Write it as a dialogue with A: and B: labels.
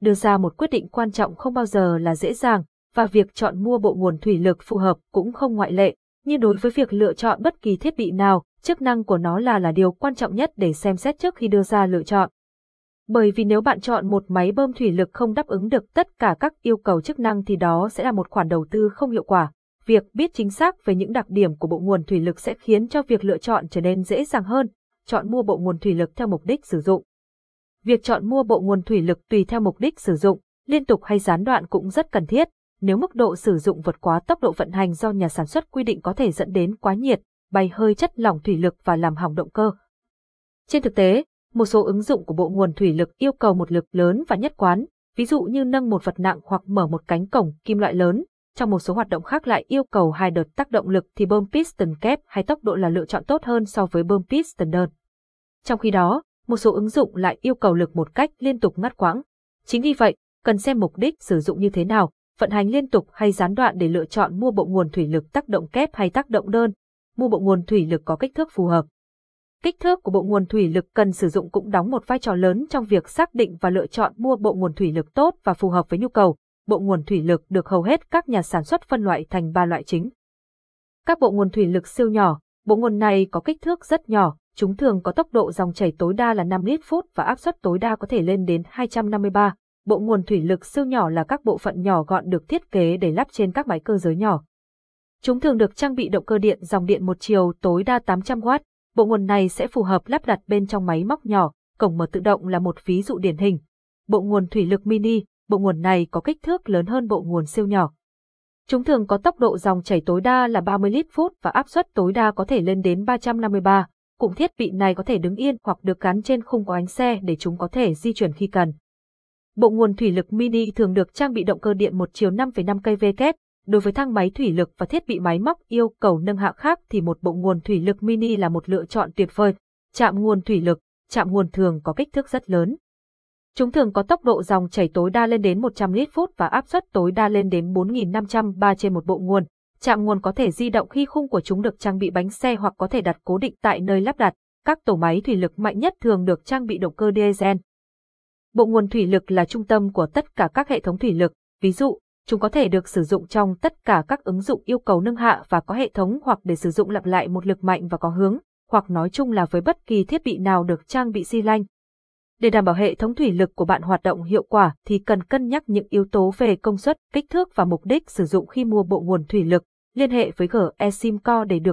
A: đưa ra một quyết định quan trọng không bao giờ là dễ dàng, và việc chọn mua bộ nguồn thủy lực phù hợp cũng không ngoại lệ. Như đối với việc lựa chọn bất kỳ thiết bị nào, chức năng của nó là là điều quan trọng nhất để xem xét trước khi đưa ra lựa chọn. Bởi vì nếu bạn chọn một máy bơm thủy lực không đáp ứng được tất cả các yêu cầu chức năng thì đó sẽ là một khoản đầu tư không hiệu quả. Việc biết chính xác về những đặc điểm của bộ nguồn thủy lực sẽ khiến cho việc lựa chọn trở nên dễ dàng hơn, chọn mua bộ nguồn thủy lực theo mục đích sử dụng. Việc chọn mua bộ nguồn thủy lực tùy theo mục đích sử dụng, liên tục hay gián đoạn cũng rất cần thiết. Nếu mức độ sử dụng vượt quá tốc độ vận hành do nhà sản xuất quy định có thể dẫn đến quá nhiệt, bay hơi chất lỏng thủy lực và làm hỏng động cơ. Trên thực tế, một số ứng dụng của bộ nguồn thủy lực yêu cầu một lực lớn và nhất quán, ví dụ như nâng một vật nặng hoặc mở một cánh cổng kim loại lớn. Trong một số hoạt động khác lại yêu cầu hai đợt tác động lực thì bơm piston kép hay tốc độ là lựa chọn tốt hơn so với bơm piston đơn. Trong khi đó, một số ứng dụng lại yêu cầu lực một cách liên tục ngắt quãng. Chính vì vậy, cần xem mục đích sử dụng như thế nào, vận hành liên tục hay gián đoạn để lựa chọn mua bộ nguồn thủy lực tác động kép hay tác động đơn, mua bộ nguồn thủy lực có kích thước phù hợp. Kích thước của bộ nguồn thủy lực cần sử dụng cũng đóng một vai trò lớn trong việc xác định và lựa chọn mua bộ nguồn thủy lực tốt và phù hợp với nhu cầu. Bộ nguồn thủy lực được hầu hết các nhà sản xuất phân loại thành ba loại chính. Các bộ nguồn thủy lực siêu nhỏ, bộ nguồn này có kích thước rất nhỏ, chúng thường có tốc độ dòng chảy tối đa là 5 lít phút và áp suất tối đa có thể lên đến 253. Bộ nguồn thủy lực siêu nhỏ là các bộ phận nhỏ gọn được thiết kế để lắp trên các máy cơ giới nhỏ. Chúng thường được trang bị động cơ điện dòng điện một chiều tối đa 800W. Bộ nguồn này sẽ phù hợp lắp đặt bên trong máy móc nhỏ, cổng mở tự động là một ví dụ điển hình. Bộ nguồn thủy lực mini, bộ nguồn này có kích thước lớn hơn bộ nguồn siêu nhỏ. Chúng thường có tốc độ dòng chảy tối đa là 30 lít phút và áp suất tối đa có thể lên đến 353. Cụm thiết bị này có thể đứng yên hoặc được gắn trên khung của ánh xe để chúng có thể di chuyển khi cần. Bộ nguồn thủy lực mini thường được trang bị động cơ điện một chiều 5,5 kW. Đối với thang máy thủy lực và thiết bị máy móc yêu cầu nâng hạ khác thì một bộ nguồn thủy lực mini là một lựa chọn tuyệt vời. Chạm nguồn thủy lực, chạm nguồn thường có kích thước rất lớn. Chúng thường có tốc độ dòng chảy tối đa lên đến 100 lít phút và áp suất tối đa lên đến 4.500 bar trên một bộ nguồn. Chạm nguồn có thể di động khi khung của chúng được trang bị bánh xe hoặc có thể đặt cố định tại nơi lắp đặt. Các tổ máy thủy lực mạnh nhất thường được trang bị động cơ diesel. Bộ nguồn thủy lực là trung tâm của tất cả các hệ thống thủy lực, ví dụ, chúng có thể được sử dụng trong tất cả các ứng dụng yêu cầu nâng hạ và có hệ thống hoặc để sử dụng lặp lại một lực mạnh và có hướng, hoặc nói chung là với bất kỳ thiết bị nào được trang bị xi lanh. Để đảm bảo hệ thống thủy lực của bạn hoạt động hiệu quả thì cần cân nhắc những yếu tố về công suất, kích thước và mục đích sử dụng khi mua bộ nguồn thủy lực. Liên hệ với GE Simco để được